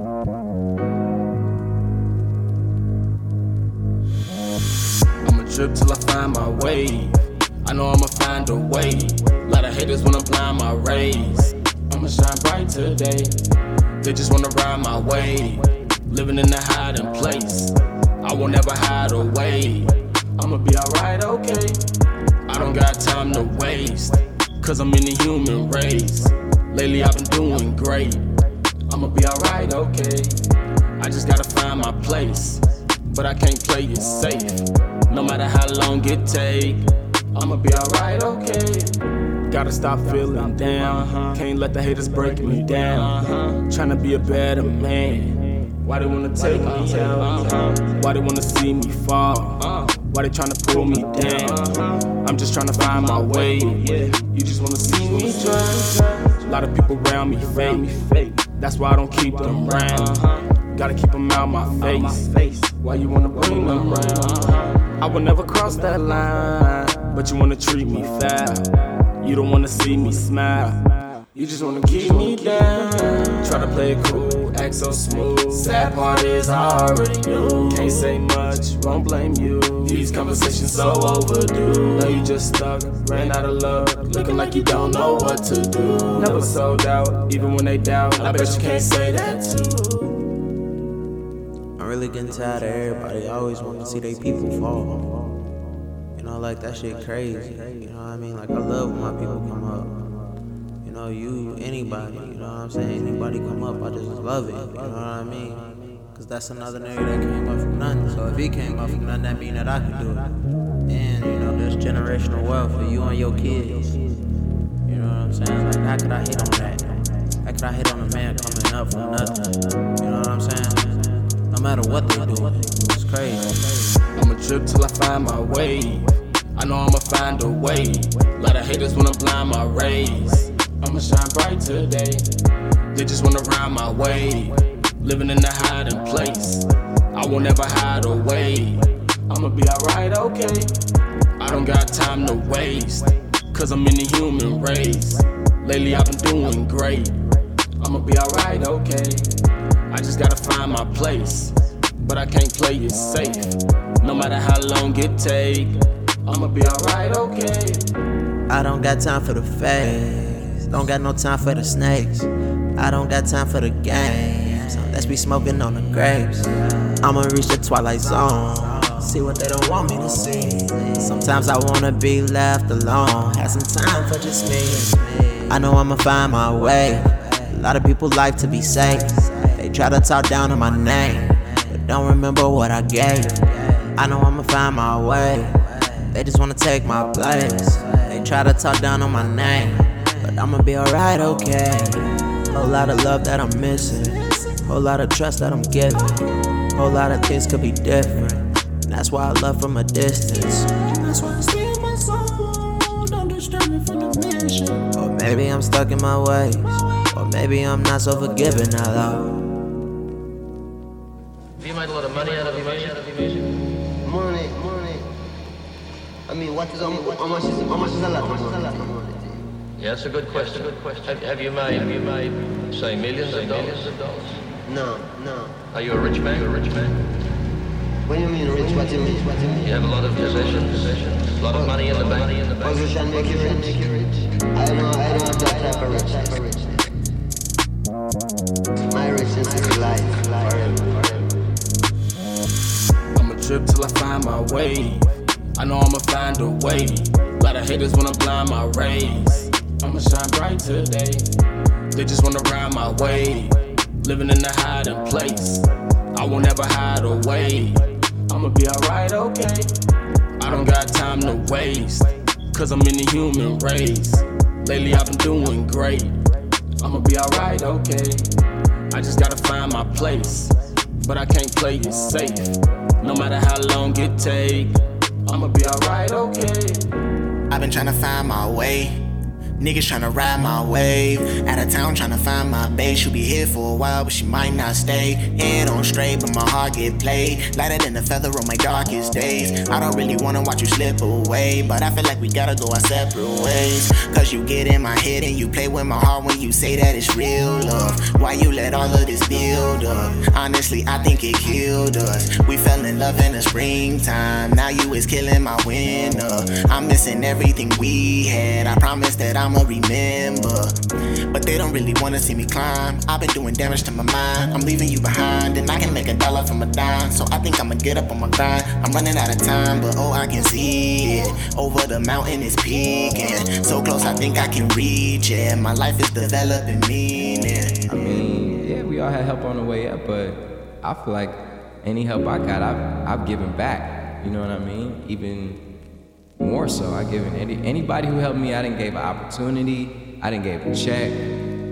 I'ma drip till I find my way. I know I'ma find a way. A lot of haters wanna blind my rays. I'ma shine bright today. They just wanna ride my way. Living in a hiding place. I won't ever hide away. I'ma be alright, okay. I don't got time to waste. Cause I'm in the human race. Lately I've been doing great. I'ma be alright, okay. I just gotta find my place. But I can't play it safe. No matter how long it take. I'ma be alright, okay. Gotta stop feeling down. Can't let the haters break me down. Tryna be a better man. Why they wanna take me out? Why they wanna see me fall? Why they tryna pull me down? I'm just tryna find my way. You just wanna see me drown. A lot of people around me fake. That's why I don't keep them around. Gotta keep them out my face. Why you wanna bring them around? I will never cross that line, but you wanna treat me foul. You don't wanna see me smile. You just wanna keep me down. Try to play it cool, act so smooth. Sad part is I already knew. Can't say much, won't blame you. These conversations so overdue. You just stuck, ran out of luck. Looking like you don't know what to do. Never sold out, even when they doubt. I bet you can't say that too. I'm really getting tired of everybody always wanting to see their people fall. You know, like that shit crazy. You know what I mean? Like I love when my people come up. You know, you, anybody, you know what I'm saying? Anybody come up, I just love it. You know what I mean? Cause that's another nigga that came up from nothing. So if he came up from nothing, that mean that I could do it. And, you know, there's generational wealth for you and your kids. You know what I'm saying? Like, how could I hit on that? How could I hit on a man coming up from nothing? You know what I'm saying? No matter what they do, it's crazy. I'ma drip till I find my way. I know I'ma find a way. Lot of haters wanna blind my rays. I'ma shine bright today. They just wanna ride my way. Living in a hiding place. I won't ever hide away. I'ma be alright, okay. I don't got time to waste. Cause I'm in the human race. Lately I've been doing great. I'ma be alright, okay. I just gotta find my place. But I can't play it safe. No matter how long it take. I'ma be alright, okay. I don't got time for the fakes. Don't got no time for the snakes. I don't got time for the games. Let's be smoking on the grapes. I'ma reach the twilight zone. See what they don't want me to see. Sometimes I wanna be left alone. Have some time for just me. I know I'ma find my way. A lot of people like to be safe. They try to talk down on my name, but don't remember what I gave. I know I'ma find my way. They just wanna take my place. They try to talk down on my name, but I'ma be alright, okay. Whole lot of love that I'm missing, whole lot of trust that I'm giving, whole lot of things could be different. And that's why I love from a distance. That's why I stay in my soul, don't disturb me from the mission. Or maybe I'm stuck in my ways, or maybe I'm not so forgiving now though. Have you made a lot of money out of your music? Money, money. I mean, what is how much is how much is a lot? How much is a? Yeah, that's a good question. Good question. Have, have you made, have you made, say, millions of dollars? Of dollars? No, no. Are you a rich man? You're A rich man? What do you mean rich? What do you mean? What do you mean? You have a lot of possessions, possessions, a lot of money in the bank. In the bank. Position make you rich. I don't, I don't have that type of rich. Type of rich. My richness is life. I'ma drip till I find my way. I know I'ma find a way. Lot of haters wanna blind my rays. I'ma shine bright today. They just wanna ride my way. Living in a hiding place. I won't ever hide away. I'ma be alright, okay. I don't got time to waste. Cause I'm in the human race. Lately I've been doing great. I'ma be alright, okay. I just gotta find my place. But I can't play it safe. No matter how long it take. I'ma be alright, okay. I've been trying to find my way. Niggas tryna ride my wave. Out of town tryna find my base. She'll be here for a while, but she might not stay. Head on straight, but my heart get played. Lighter than the feather on my darkest days. I don't really wanna watch you slip away, but I feel like we gotta go our separate ways. Cause you get in my head and you play with my heart when you say that it's real love. Why you let all of this build up? Honestly, I think it killed us. We fell in love in the springtime. Now you is killing my winter. I'm missing everything we had. I promise that I'm I'ma remember. But they don't really wanna see me climb. I've been doing damage to my mind. I'm leaving you behind, and I can make a dollar from a dime. So I think I'ma get up on my grind. I'm running out of time, but oh, I can see it. Over the mountain, it's peaking. So close, I think I can reach it. My life is developing meaning. I mean, yeah, we all had help on the way up, but I feel like any help I got, I've, I've given back. You know what I mean? Even more so, I given any, anybody who helped me, I didn't give an opportunity, I didn't give a check,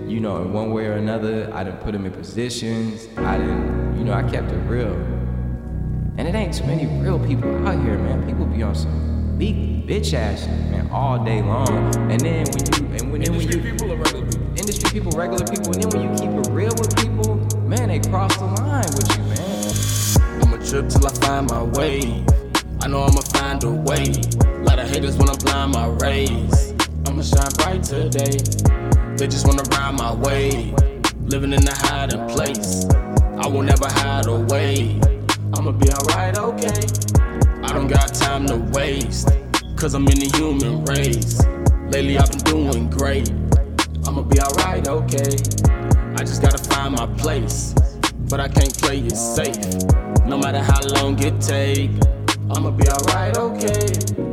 you know, in one way or another. I didn't put them in positions. I didn't, you know, I kept it real. And it ain't too many real people out here, man. People be on some big bitch ass shit, man, all day long. And then when you, and when, industry when you, people or regular people? Industry people, regular people, and then when you keep it real with people, man, they cross the line with you, man. I'ma trip till I find my way. I know I'ma find a way. Lot of haters wanna blind my rays. I'ma shine bright today. They just wanna ride my way. Living in a hiding place. I will never hide away. I'ma be alright, okay. I don't got time to waste. Cause I'm in the human race. Lately I've been doing great. I'ma be alright, okay. I just gotta find my place. But I can't play it safe. No matter how long it take. I'ma be alright, okay.